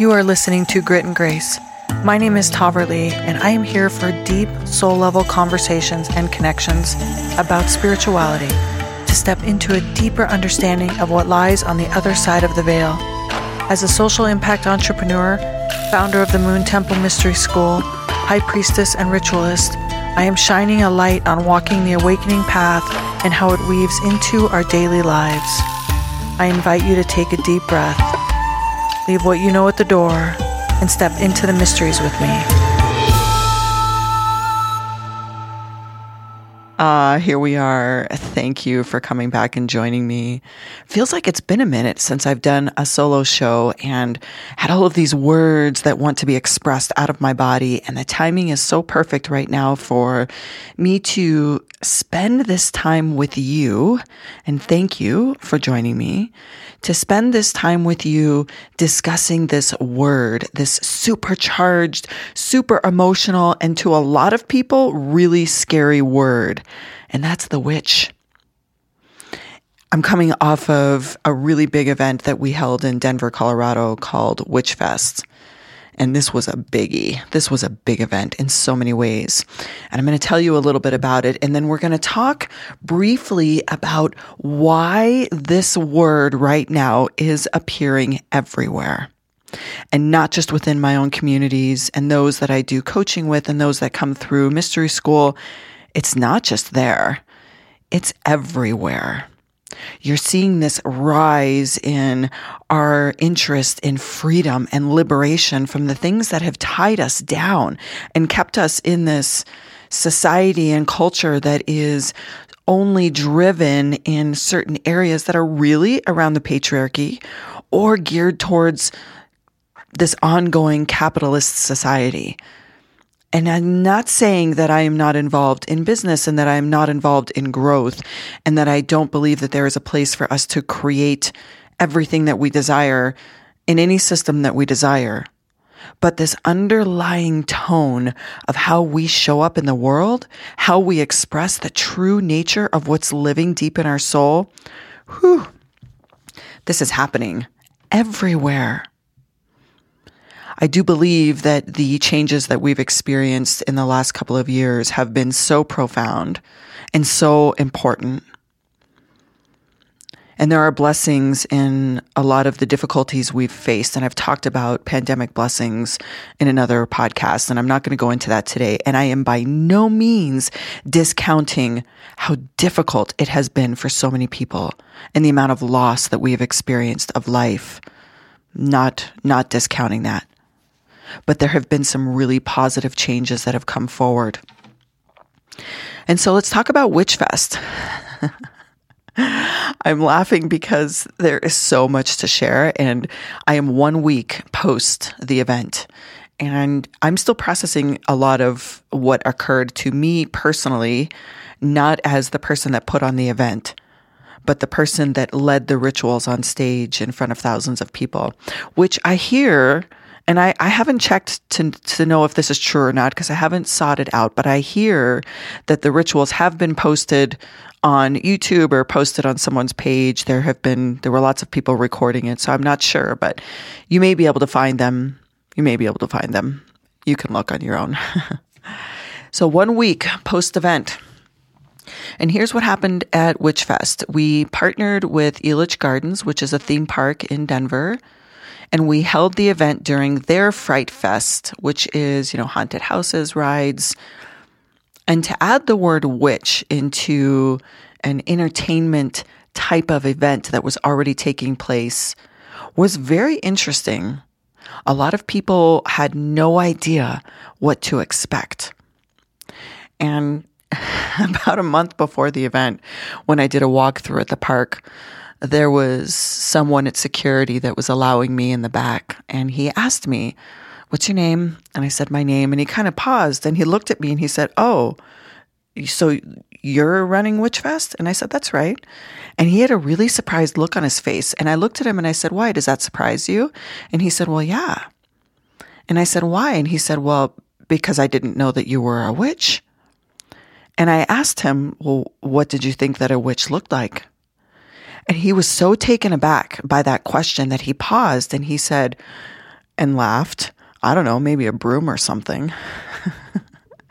You are listening to Grit and Grace. My name is Taverly, and I am here for deep, soul level conversations and connections about spirituality to step into a deeper understanding of what lies on the other side of the veil. As a social impact entrepreneur, founder of the Moon Temple Mystery School, high priestess, and ritualist, I am shining a light on walking the awakening path and how it weaves into our daily lives. I invite you to take a deep breath, leave what you know at the door, and step into the mysteries with me. Uh, Uh, here we are. Thank you for coming back and joining me. Feels like it's been a minute since I've done a solo show and had all of these words that want to be expressed out of my body. And the timing is so perfect right now for me to spend this time with you. And thank you for joining me to spend this time with you discussing this word, this supercharged, super emotional, and to a lot of people, really scary word. And that's the witch. I'm coming off of a really big event that we held in Denver, Colorado called Witch Fest. And this was a biggie. This was a big event in so many ways. And I'm going to tell you a little bit about it. And then we're going to talk briefly about why this word right now is appearing everywhere. And not just within my own communities and those that I do coaching with and those that come through mystery school. It's not just there. It's everywhere. You're seeing this rise in our interest in freedom and liberation from the things that have tied us down and kept us in this society and culture that is only driven in certain areas that are really around the patriarchy or geared towards this ongoing capitalist society. And I'm not saying that I am not involved in business and that I am not involved in growth and that I don't believe that there is a place for us to create everything that we desire in any system that we desire. But this underlying tone of how we show up in the world, how we express the true nature of what's living deep in our soul, whew, this is happening everywhere. I do believe that the changes that we've experienced in the last couple of years have been so profound and so important. And there are blessings in a lot of the difficulties we've faced. And I've talked about pandemic blessings in another podcast, and I'm not going to go into that today. And I am by no means discounting how difficult it has been for so many people and the amount of loss that we have experienced of life. Not, not discounting that but there have been some really positive changes that have come forward. And so let's talk about Witchfest. I'm laughing because there is so much to share, and I am one week post the event. And I'm still processing a lot of what occurred to me personally, not as the person that put on the event, but the person that led the rituals on stage in front of thousands of people, which I hear and I, I haven't checked to, to know if this is true or not because I haven't sought it out, but I hear that the rituals have been posted on YouTube or posted on someone's page. There have been, there were lots of people recording it, so I'm not sure, but you may be able to find them. You may be able to find them. You can look on your own. so one week post event. And here's what happened at Witchfest. We partnered with Elitch Gardens, which is a theme park in Denver and we held the event during their Fright Fest, which is, you know, haunted houses, rides. And to add the word witch into an entertainment type of event that was already taking place was very interesting. A lot of people had no idea what to expect. And about a month before the event, when I did a walkthrough at the park, there was someone at security that was allowing me in the back and he asked me, What's your name? And I said my name and he kind of paused and he looked at me and he said, Oh, so you're running Witchfest? And I said, That's right. And he had a really surprised look on his face. And I looked at him and I said, Why? Does that surprise you? And he said, Well, yeah. And I said, Why? And he said, Well, because I didn't know that you were a witch. And I asked him, Well, what did you think that a witch looked like? And he was so taken aback by that question that he paused and he said, and laughed. I don't know, maybe a broom or something.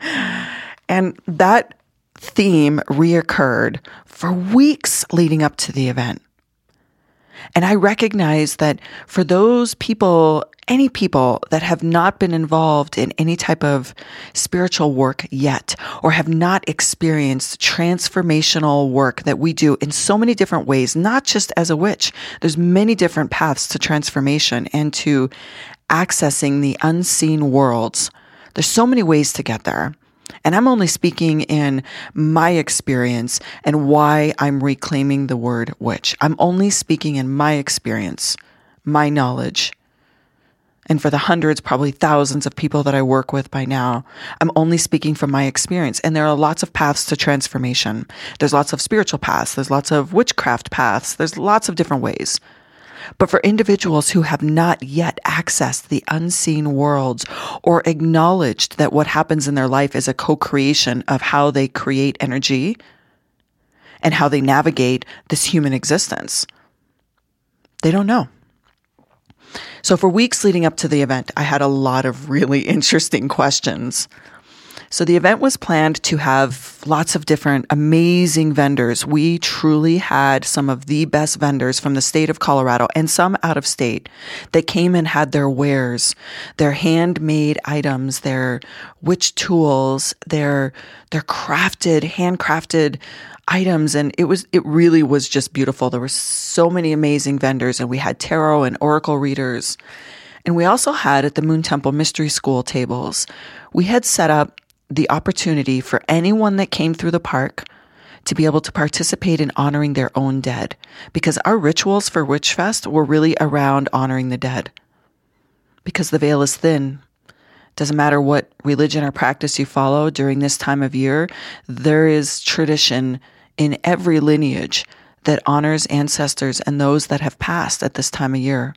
and that theme reoccurred for weeks leading up to the event. And I recognize that for those people, any people that have not been involved in any type of spiritual work yet, or have not experienced transformational work that we do in so many different ways, not just as a witch, there's many different paths to transformation and to accessing the unseen worlds. There's so many ways to get there. And I'm only speaking in my experience and why I'm reclaiming the word witch. I'm only speaking in my experience, my knowledge. And for the hundreds, probably thousands of people that I work with by now, I'm only speaking from my experience. And there are lots of paths to transformation. There's lots of spiritual paths. There's lots of witchcraft paths. There's lots of different ways. But for individuals who have not yet accessed the unseen worlds or acknowledged that what happens in their life is a co-creation of how they create energy and how they navigate this human existence, they don't know. So for weeks leading up to the event, I had a lot of really interesting questions. So the event was planned to have lots of different amazing vendors. We truly had some of the best vendors from the state of Colorado and some out of state that came and had their wares, their handmade items, their witch tools, their, their crafted, handcrafted items and it was it really was just beautiful. There were so many amazing vendors and we had tarot and oracle readers. And we also had at the Moon Temple Mystery School tables, we had set up the opportunity for anyone that came through the park to be able to participate in honoring their own dead because our rituals for Witchfest were really around honoring the dead because the veil is thin. Doesn't matter what religion or practice you follow during this time of year, there is tradition in every lineage that honors ancestors and those that have passed at this time of year.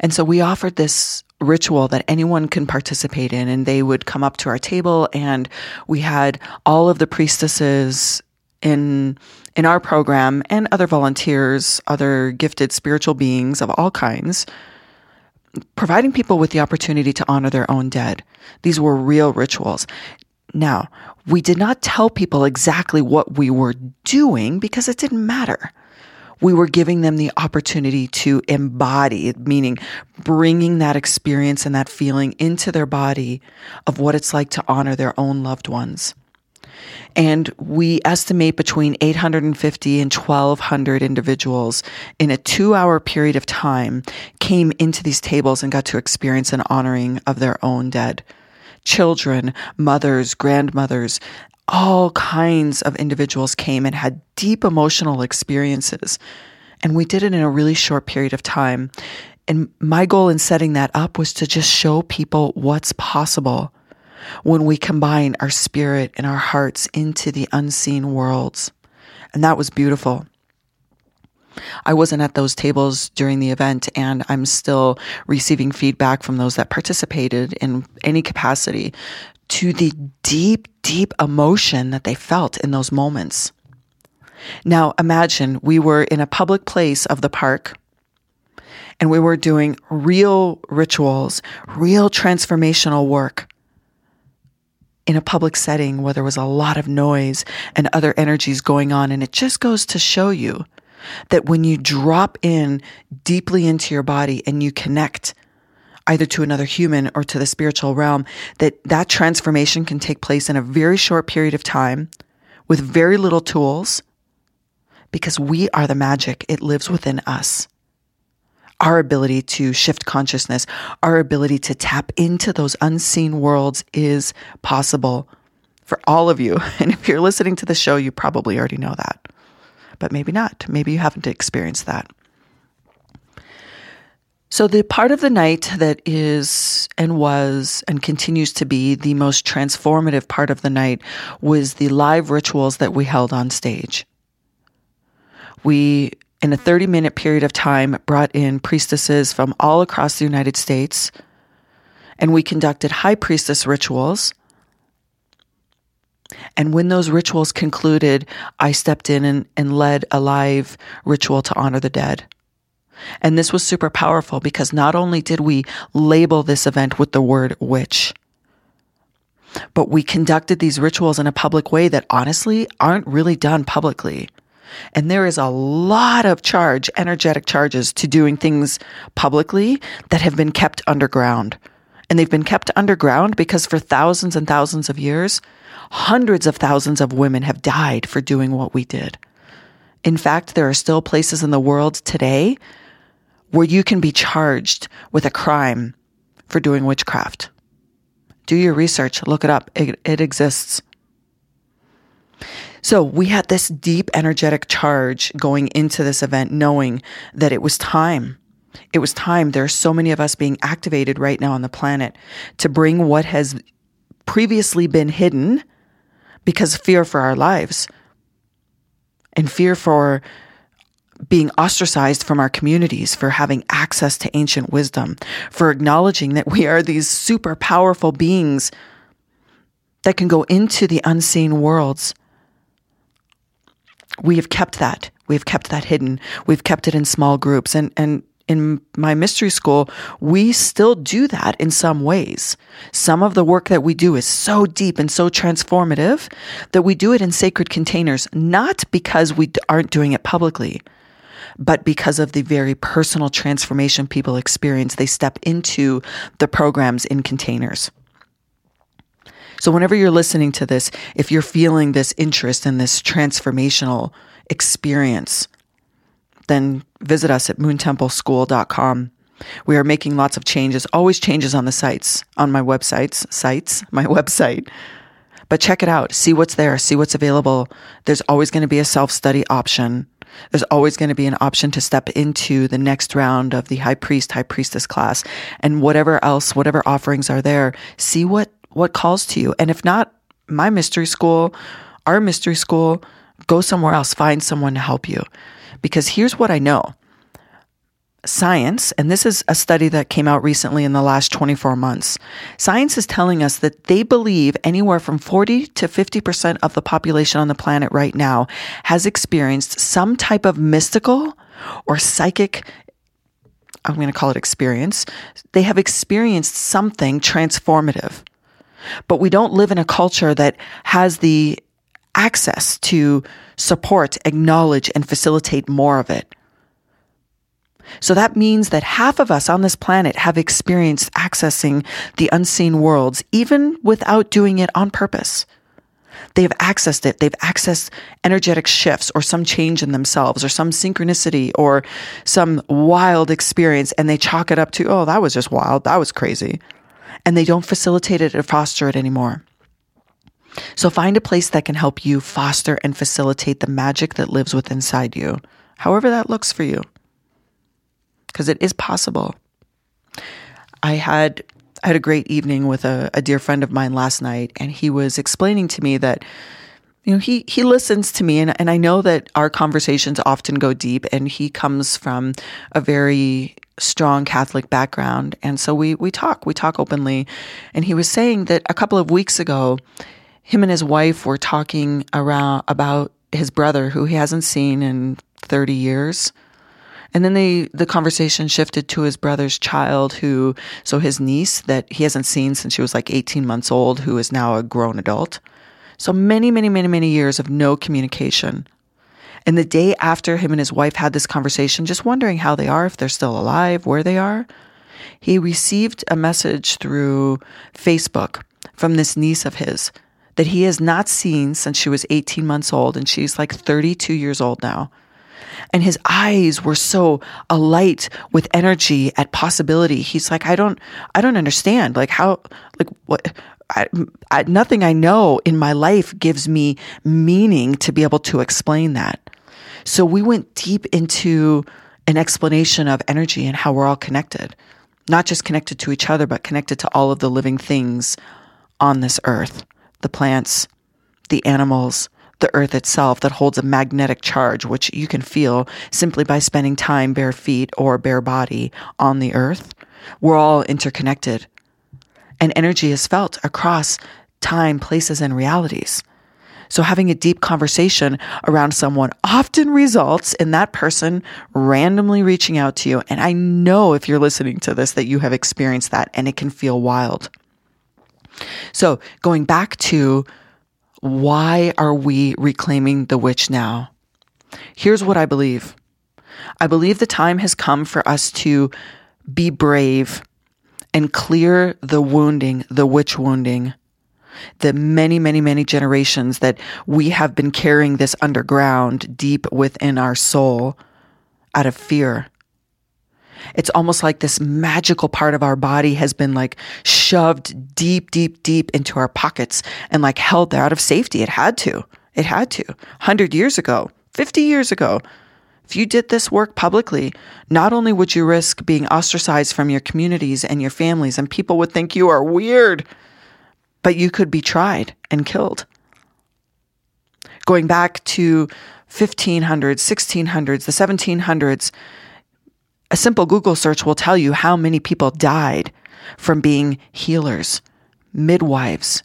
And so we offered this ritual that anyone can participate in and they would come up to our table and we had all of the priestesses in in our program and other volunteers other gifted spiritual beings of all kinds providing people with the opportunity to honor their own dead. These were real rituals. Now we did not tell people exactly what we were doing because it didn't matter we were giving them the opportunity to embody, meaning bringing that experience and that feeling into their body of what it's like to honor their own loved ones. And we estimate between 850 and 1200 individuals in a two hour period of time came into these tables and got to experience an honoring of their own dead. Children, mothers, grandmothers, all kinds of individuals came and had deep emotional experiences. And we did it in a really short period of time. And my goal in setting that up was to just show people what's possible when we combine our spirit and our hearts into the unseen worlds. And that was beautiful. I wasn't at those tables during the event, and I'm still receiving feedback from those that participated in any capacity to the deep, deep emotion that they felt in those moments. Now imagine we were in a public place of the park and we were doing real rituals, real transformational work in a public setting where there was a lot of noise and other energies going on. And it just goes to show you that when you drop in deeply into your body and you connect either to another human or to the spiritual realm, that that transformation can take place in a very short period of time with very little tools because we are the magic. It lives within us. Our ability to shift consciousness, our ability to tap into those unseen worlds is possible for all of you. And if you're listening to the show, you probably already know that, but maybe not. Maybe you haven't experienced that. So, the part of the night that is and was and continues to be the most transformative part of the night was the live rituals that we held on stage. We, in a 30 minute period of time, brought in priestesses from all across the United States and we conducted high priestess rituals. And when those rituals concluded, I stepped in and, and led a live ritual to honor the dead. And this was super powerful because not only did we label this event with the word witch, but we conducted these rituals in a public way that honestly aren't really done publicly. And there is a lot of charge, energetic charges to doing things publicly that have been kept underground. And they've been kept underground because for thousands and thousands of years, hundreds of thousands of women have died for doing what we did. In fact, there are still places in the world today where you can be charged with a crime for doing witchcraft. Do your research, look it up. It, it exists. So we had this deep energetic charge going into this event, knowing that it was time. It was time. There are so many of us being activated right now on the planet to bring what has previously been hidden because fear for our lives and fear for being ostracized from our communities, for having access to ancient wisdom, for acknowledging that we are these super powerful beings that can go into the unseen worlds we have kept that. We've kept that hidden. We've kept it in small groups. And, and in my mystery school, we still do that in some ways. Some of the work that we do is so deep and so transformative that we do it in sacred containers, not because we aren't doing it publicly, but because of the very personal transformation people experience. They step into the programs in containers. So, whenever you're listening to this, if you're feeling this interest in this transformational experience, then visit us at moontempleschool.com. We are making lots of changes, always changes on the sites, on my websites, sites, my website. But check it out, see what's there, see what's available. There's always going to be a self study option. There's always going to be an option to step into the next round of the high priest, high priestess class, and whatever else, whatever offerings are there. See what what calls to you. And if not, my mystery school, our mystery school, go somewhere else, find someone to help you. Because here's what I know science, and this is a study that came out recently in the last 24 months. Science is telling us that they believe anywhere from 40 to 50% of the population on the planet right now has experienced some type of mystical or psychic I'm going to call it experience. They have experienced something transformative. But we don't live in a culture that has the access to support, acknowledge, and facilitate more of it. So that means that half of us on this planet have experienced accessing the unseen worlds, even without doing it on purpose. They've accessed it. They've accessed energetic shifts or some change in themselves or some synchronicity or some wild experience and they chalk it up to, oh, that was just wild. That was crazy and they don't facilitate it or foster it anymore. So find a place that can help you foster and facilitate the magic that lives within inside you, however that looks for you. Because it is possible. I had I had a great evening with a, a dear friend of mine last night, and he was explaining to me that you know he he listens to me and, and I know that our conversations often go deep and he comes from a very strong Catholic background. And so we, we talk, we talk openly. And he was saying that a couple of weeks ago, him and his wife were talking around about his brother who he hasn't seen in 30 years. And then they, the conversation shifted to his brother's child who, so his niece that he hasn't seen since she was like 18 months old, who is now a grown adult. So many, many, many, many years of no communication. And the day after him and his wife had this conversation, just wondering how they are, if they're still alive, where they are, he received a message through Facebook from this niece of his that he has not seen since she was 18 months old and she's like 32 years old now. And his eyes were so alight with energy at possibility. He's like, I don't, I don't understand. Like how, like what, I, I, nothing I know in my life gives me meaning to be able to explain that. So we went deep into an explanation of energy and how we're all connected, not just connected to each other, but connected to all of the living things on this earth the plants, the animals, the earth itself that holds a magnetic charge, which you can feel simply by spending time bare feet or bare body on the earth. We're all interconnected. And energy is felt across time, places, and realities. So having a deep conversation around someone often results in that person randomly reaching out to you. And I know if you're listening to this that you have experienced that and it can feel wild. So going back to why are we reclaiming the witch now? Here's what I believe. I believe the time has come for us to be brave and clear the wounding, the witch wounding, the many, many, many generations that we have been carrying this underground deep within our soul out of fear. It's almost like this magical part of our body has been like shoved deep, deep, deep into our pockets and like held there out of safety. It had to. It had to. 100 years ago, 50 years ago, if you did this work publicly, not only would you risk being ostracized from your communities and your families, and people would think you are weird, but you could be tried and killed. Going back to 1500s, 1600s, the 1700s, a simple Google search will tell you how many people died from being healers, midwives,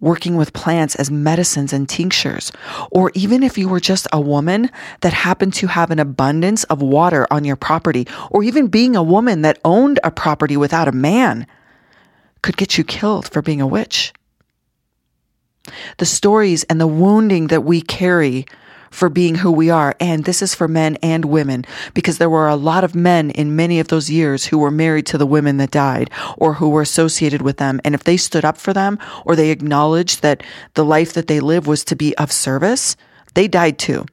working with plants as medicines and tinctures, or even if you were just a woman that happened to have an abundance of water on your property, or even being a woman that owned a property without a man, could get you killed for being a witch. The stories and the wounding that we carry for being who we are. And this is for men and women because there were a lot of men in many of those years who were married to the women that died or who were associated with them. And if they stood up for them or they acknowledged that the life that they lived was to be of service, they died too.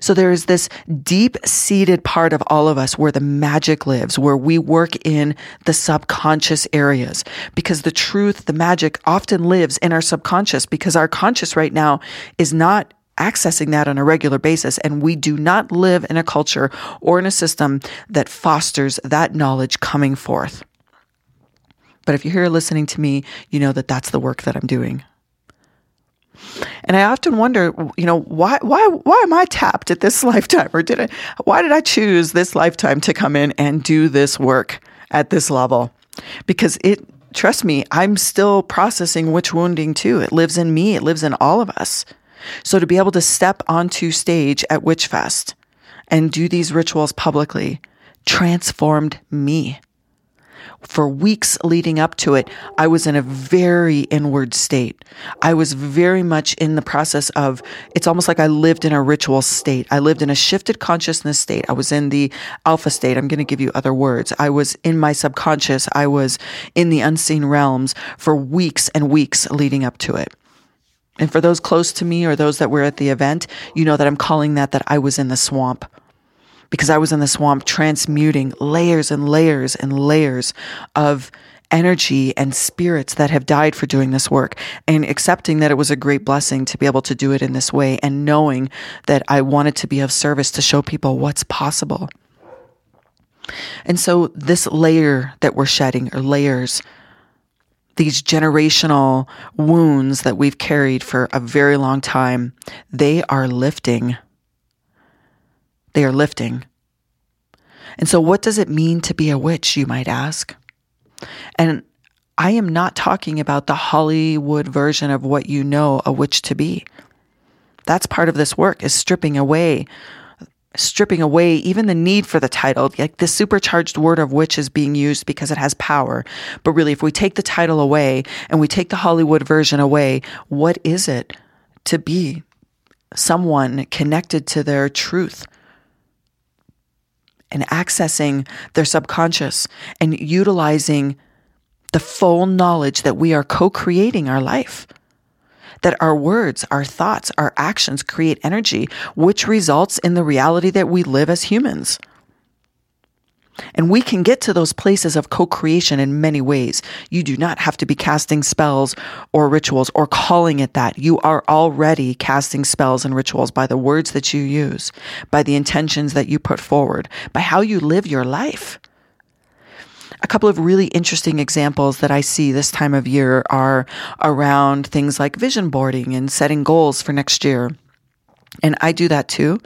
So there is this deep seated part of all of us where the magic lives, where we work in the subconscious areas. Because the truth, the magic often lives in our subconscious because our conscious right now is not accessing that on a regular basis. And we do not live in a culture or in a system that fosters that knowledge coming forth. But if you're here listening to me, you know that that's the work that I'm doing. And I often wonder, you know, why why why am I tapped at this lifetime or did I why did I choose this lifetime to come in and do this work at this level? Because it trust me, I'm still processing witch wounding too. It lives in me, it lives in all of us. So to be able to step onto stage at Witchfest and do these rituals publicly transformed me for weeks leading up to it, I was in a very inward state. I was very much in the process of, it's almost like I lived in a ritual state. I lived in a shifted consciousness state. I was in the alpha state. I'm going to give you other words. I was in my subconscious. I was in the unseen realms for weeks and weeks leading up to it. And for those close to me or those that were at the event, you know that I'm calling that that I was in the swamp because I was in the swamp transmuting layers and layers and layers of energy and spirits that have died for doing this work and accepting that it was a great blessing to be able to do it in this way and knowing that I wanted to be of service to show people what's possible. And so this layer that we're shedding or layers these generational wounds that we've carried for a very long time, they are lifting they are lifting. And so, what does it mean to be a witch, you might ask? And I am not talking about the Hollywood version of what you know a witch to be. That's part of this work is stripping away stripping away even the need for the title. Like the supercharged word of witch is being used because it has power. But really, if we take the title away and we take the Hollywood version away, what is it to be someone connected to their truth? And accessing their subconscious and utilizing the full knowledge that we are co creating our life. That our words, our thoughts, our actions create energy, which results in the reality that we live as humans. And we can get to those places of co creation in many ways. You do not have to be casting spells or rituals or calling it that. You are already casting spells and rituals by the words that you use, by the intentions that you put forward, by how you live your life. A couple of really interesting examples that I see this time of year are around things like vision boarding and setting goals for next year. And I do that too.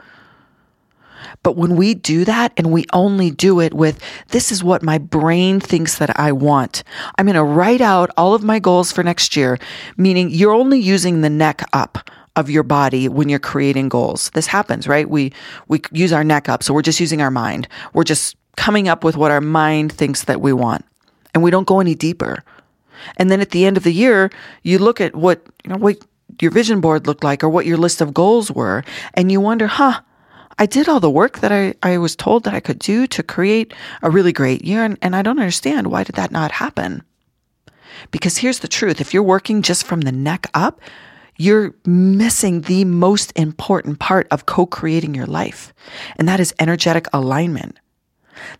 But when we do that and we only do it with, this is what my brain thinks that I want. I'm going to write out all of my goals for next year, meaning you're only using the neck up of your body when you're creating goals. This happens, right? We, we use our neck up. So we're just using our mind. We're just coming up with what our mind thinks that we want. And we don't go any deeper. And then at the end of the year, you look at what, you know, what your vision board looked like or what your list of goals were. And you wonder, huh, I did all the work that I, I was told that I could do to create a really great year. And, and I don't understand why did that not happen? Because here's the truth. If you're working just from the neck up, you're missing the most important part of co-creating your life. And that is energetic alignment.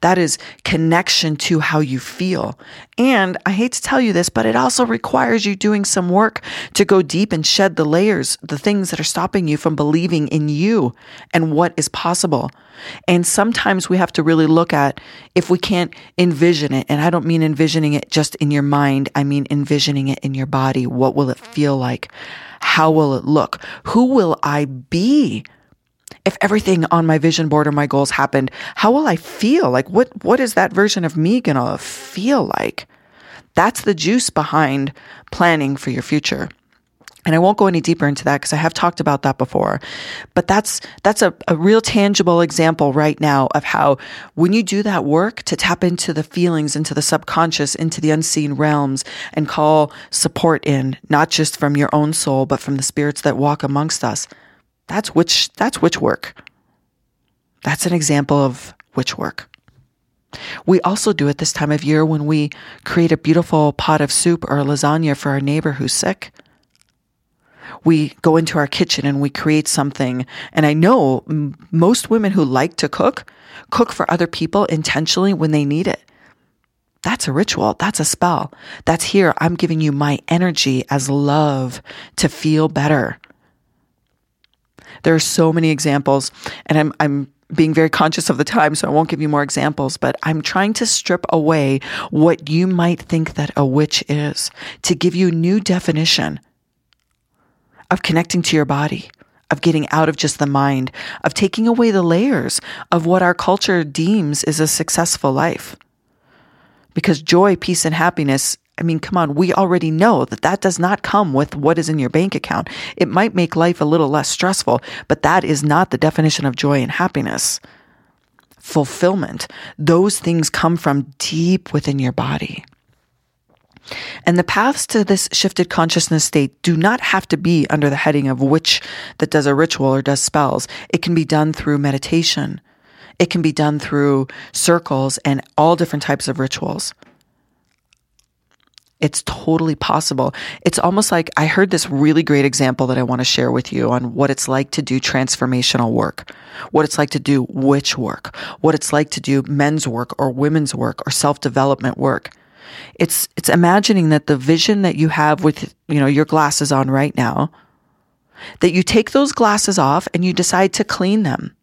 That is connection to how you feel. And I hate to tell you this, but it also requires you doing some work to go deep and shed the layers, the things that are stopping you from believing in you and what is possible. And sometimes we have to really look at if we can't envision it. And I don't mean envisioning it just in your mind. I mean envisioning it in your body. What will it feel like? How will it look? Who will I be? If everything on my vision board or my goals happened, how will I feel? Like what what is that version of me going to feel like? That's the juice behind planning for your future. And I won't go any deeper into that because I have talked about that before. But that's that's a, a real tangible example right now of how when you do that work to tap into the feelings, into the subconscious, into the unseen realms, and call support in, not just from your own soul, but from the spirits that walk amongst us, that's witch, that's witch work. That's an example of witch work. We also do it this time of year when we create a beautiful pot of soup or lasagna for our neighbor who's sick. We go into our kitchen and we create something. And I know m- most women who like to cook, cook for other people intentionally when they need it. That's a ritual. That's a spell. That's here. I'm giving you my energy as love to feel better. There are so many examples, and I'm, I'm being very conscious of the time, so I won't give you more examples, but I'm trying to strip away what you might think that a witch is to give you new definition of connecting to your body, of getting out of just the mind, of taking away the layers of what our culture deems is a successful life. Because joy, peace, and happiness I mean, come on, we already know that that does not come with what is in your bank account. It might make life a little less stressful, but that is not the definition of joy and happiness. Fulfillment, those things come from deep within your body. And the paths to this shifted consciousness state do not have to be under the heading of witch that does a ritual or does spells. It can be done through meditation. It can be done through circles and all different types of rituals. It's totally possible. It's almost like I heard this really great example that I want to share with you on what it's like to do transformational work, what it's like to do witch work, what it's like to do men's work or women's work or self-development work. It's it's imagining that the vision that you have with, you know, your glasses on right now, that you take those glasses off and you decide to clean them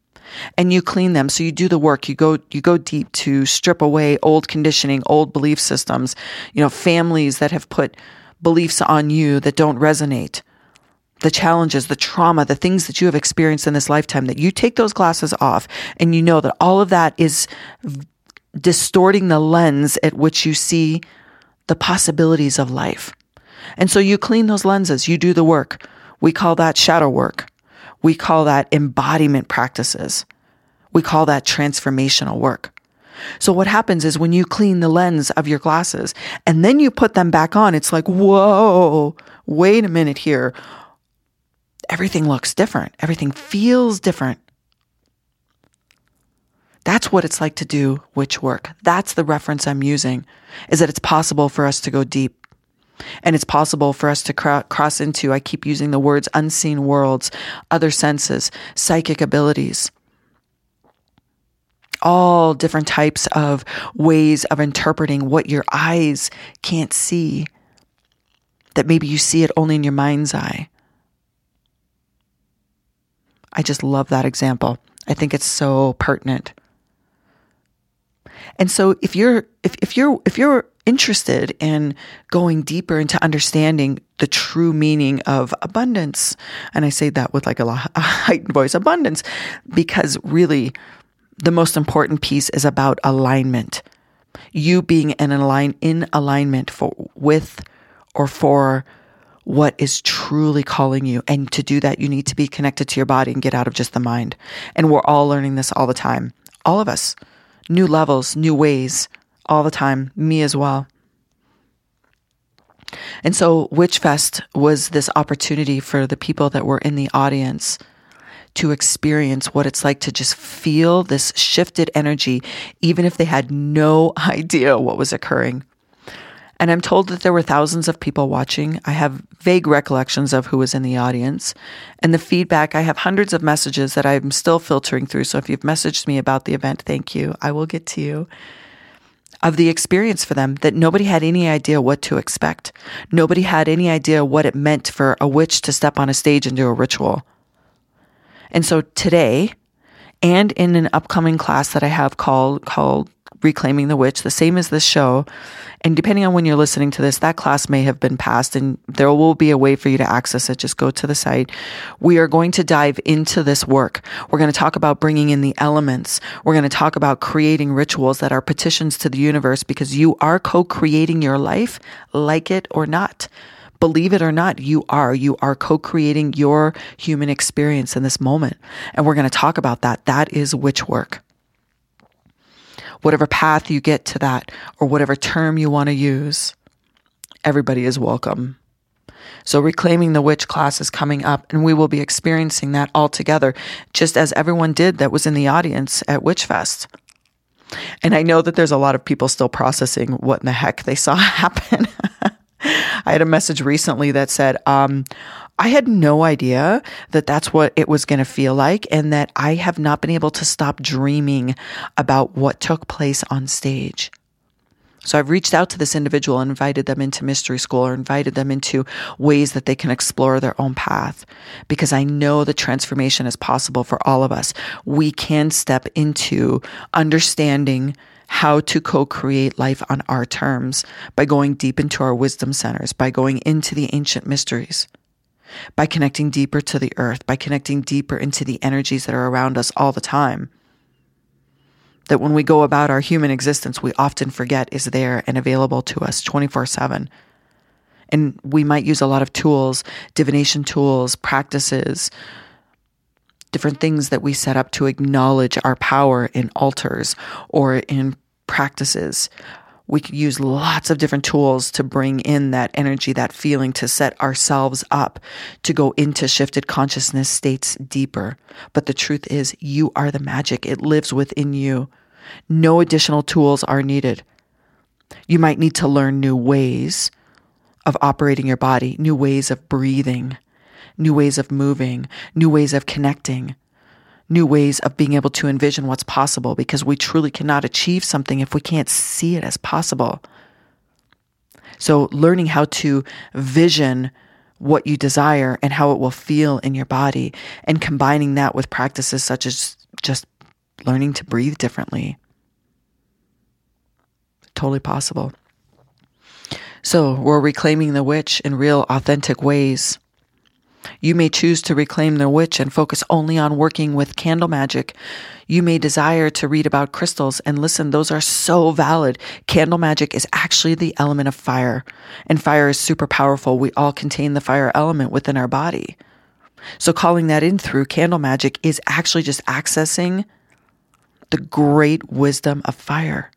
and you clean them. So you do the work. You go, you go deep to strip away old conditioning, old belief systems, you know, families that have put beliefs on you that don't resonate. The challenges, the trauma, the things that you have experienced in this lifetime, that you take those glasses off and you know that all of that is distorting the lens at which you see the possibilities of life. And so you clean those lenses, you do the work. We call that shadow work. We call that embodiment practices. We call that transformational work. So what happens is when you clean the lens of your glasses and then you put them back on, it's like, whoa, wait a minute here. Everything looks different. Everything feels different. That's what it's like to do witch work. That's the reference I'm using is that it's possible for us to go deep. And it's possible for us to cr- cross into, I keep using the words unseen worlds, other senses, psychic abilities, all different types of ways of interpreting what your eyes can't see, that maybe you see it only in your mind's eye. I just love that example. I think it's so pertinent. And so if you're if, if you're if you're interested in going deeper into understanding the true meaning of abundance, and I say that with like a, a heightened voice, abundance, because really the most important piece is about alignment. You being in align in alignment for with or for what is truly calling you. And to do that, you need to be connected to your body and get out of just the mind. And we're all learning this all the time. All of us. New levels, new ways, all the time. Me as well. And so Witchfest was this opportunity for the people that were in the audience to experience what it's like to just feel this shifted energy, even if they had no idea what was occurring. And I'm told that there were thousands of people watching. I have vague recollections of who was in the audience. And the feedback, I have hundreds of messages that I'm still filtering through. So if you've messaged me about the event, thank you. I will get to you. Of the experience for them, that nobody had any idea what to expect. Nobody had any idea what it meant for a witch to step on a stage and do a ritual. And so today, and in an upcoming class that I have called called Reclaiming the Witch, the same as this show. And depending on when you're listening to this, that class may have been passed and there will be a way for you to access it. Just go to the site. We are going to dive into this work. We're going to talk about bringing in the elements. We're going to talk about creating rituals that are petitions to the universe because you are co-creating your life, like it or not. Believe it or not, you are. You are co creating your human experience in this moment. And we're going to talk about that. That is witch work. Whatever path you get to that, or whatever term you want to use, everybody is welcome. So, Reclaiming the Witch class is coming up, and we will be experiencing that all together, just as everyone did that was in the audience at Witchfest. And I know that there's a lot of people still processing what in the heck they saw happen. I had a message recently that said, um, I had no idea that that's what it was going to feel like, and that I have not been able to stop dreaming about what took place on stage. So I've reached out to this individual and invited them into mystery school or invited them into ways that they can explore their own path because I know the transformation is possible for all of us. We can step into understanding how to co-create life on our terms by going deep into our wisdom centers, by going into the ancient mysteries, by connecting deeper to the earth, by connecting deeper into the energies that are around us all the time. That when we go about our human existence, we often forget is there and available to us 24 7. And we might use a lot of tools, divination tools, practices, different things that we set up to acknowledge our power in altars or in practices. We could use lots of different tools to bring in that energy, that feeling, to set ourselves up to go into shifted consciousness states deeper. But the truth is, you are the magic. It lives within you. No additional tools are needed. You might need to learn new ways of operating your body, new ways of breathing, new ways of moving, new ways of connecting, new ways of being able to envision what's possible because we truly cannot achieve something if we can't see it as possible. So, learning how to vision what you desire and how it will feel in your body, and combining that with practices such as just learning to breathe differently. Totally possible. So, we're reclaiming the witch in real, authentic ways. You may choose to reclaim the witch and focus only on working with candle magic. You may desire to read about crystals and listen, those are so valid. Candle magic is actually the element of fire, and fire is super powerful. We all contain the fire element within our body. So, calling that in through candle magic is actually just accessing the great wisdom of fire.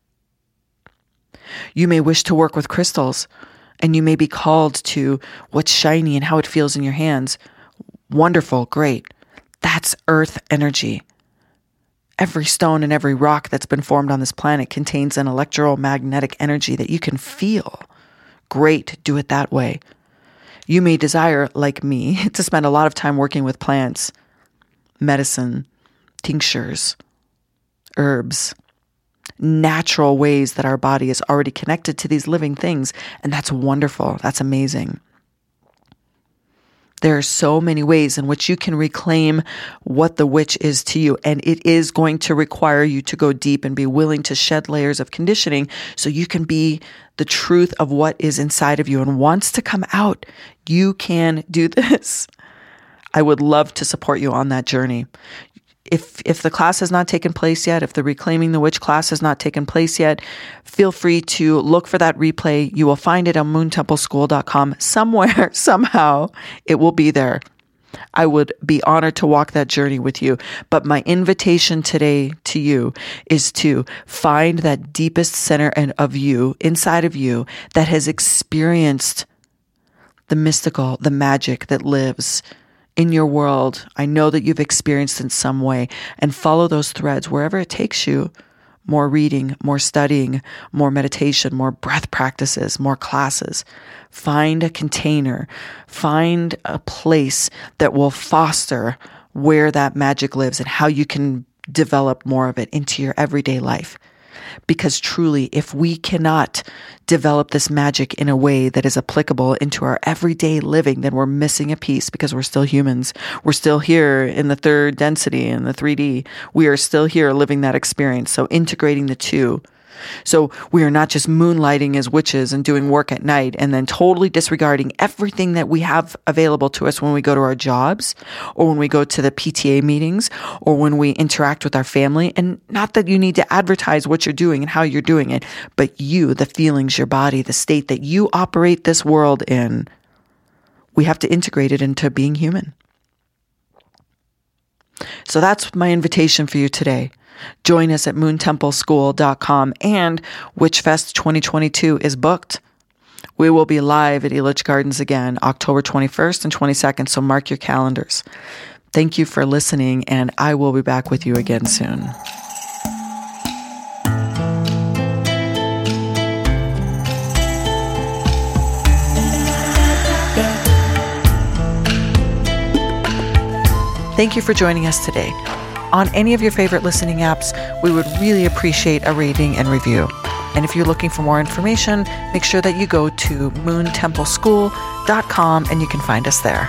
You may wish to work with crystals and you may be called to what's shiny and how it feels in your hands. Wonderful, great. That's earth energy. Every stone and every rock that's been formed on this planet contains an electromagnetic energy that you can feel. Great, do it that way. You may desire, like me, to spend a lot of time working with plants, medicine, tinctures, herbs, natural ways that our body is already connected to these living things. And that's wonderful. That's amazing. There are so many ways in which you can reclaim what the witch is to you. And it is going to require you to go deep and be willing to shed layers of conditioning so you can be the truth of what is inside of you and wants to come out. You can do this. I would love to support you on that journey. If if the class has not taken place yet, if the Reclaiming the Witch class has not taken place yet, feel free to look for that replay. You will find it on moontempleschool.com somewhere, somehow. It will be there. I would be honored to walk that journey with you. But my invitation today to you is to find that deepest center and of you, inside of you, that has experienced the mystical, the magic that lives in your world. I know that you've experienced in some way and follow those threads wherever it takes you. More reading, more studying, more meditation, more breath practices, more classes. Find a container, find a place that will foster where that magic lives and how you can develop more of it into your everyday life. Because truly, if we cannot develop this magic in a way that is applicable into our everyday living, then we're missing a piece because we're still humans. We're still here in the third density in the 3D. We are still here living that experience. So integrating the two so we are not just moonlighting as witches and doing work at night and then totally disregarding everything that we have available to us when we go to our jobs or when we go to the PTA meetings or when we interact with our family. And not that you need to advertise what you're doing and how you're doing it, but you, the feelings, your body, the state that you operate this world in, we have to integrate it into being human. So that's my invitation for you today. Join us at moontempleschool.com and Witchfest 2022 is booked. We will be live at Elitch Gardens again October 21st and 22nd, so mark your calendars. Thank you for listening, and I will be back with you again soon. Thank you for joining us today on any of your favorite listening apps, we would really appreciate a rating and review. And if you're looking for more information, make sure that you go to moontempleschool.com and you can find us there.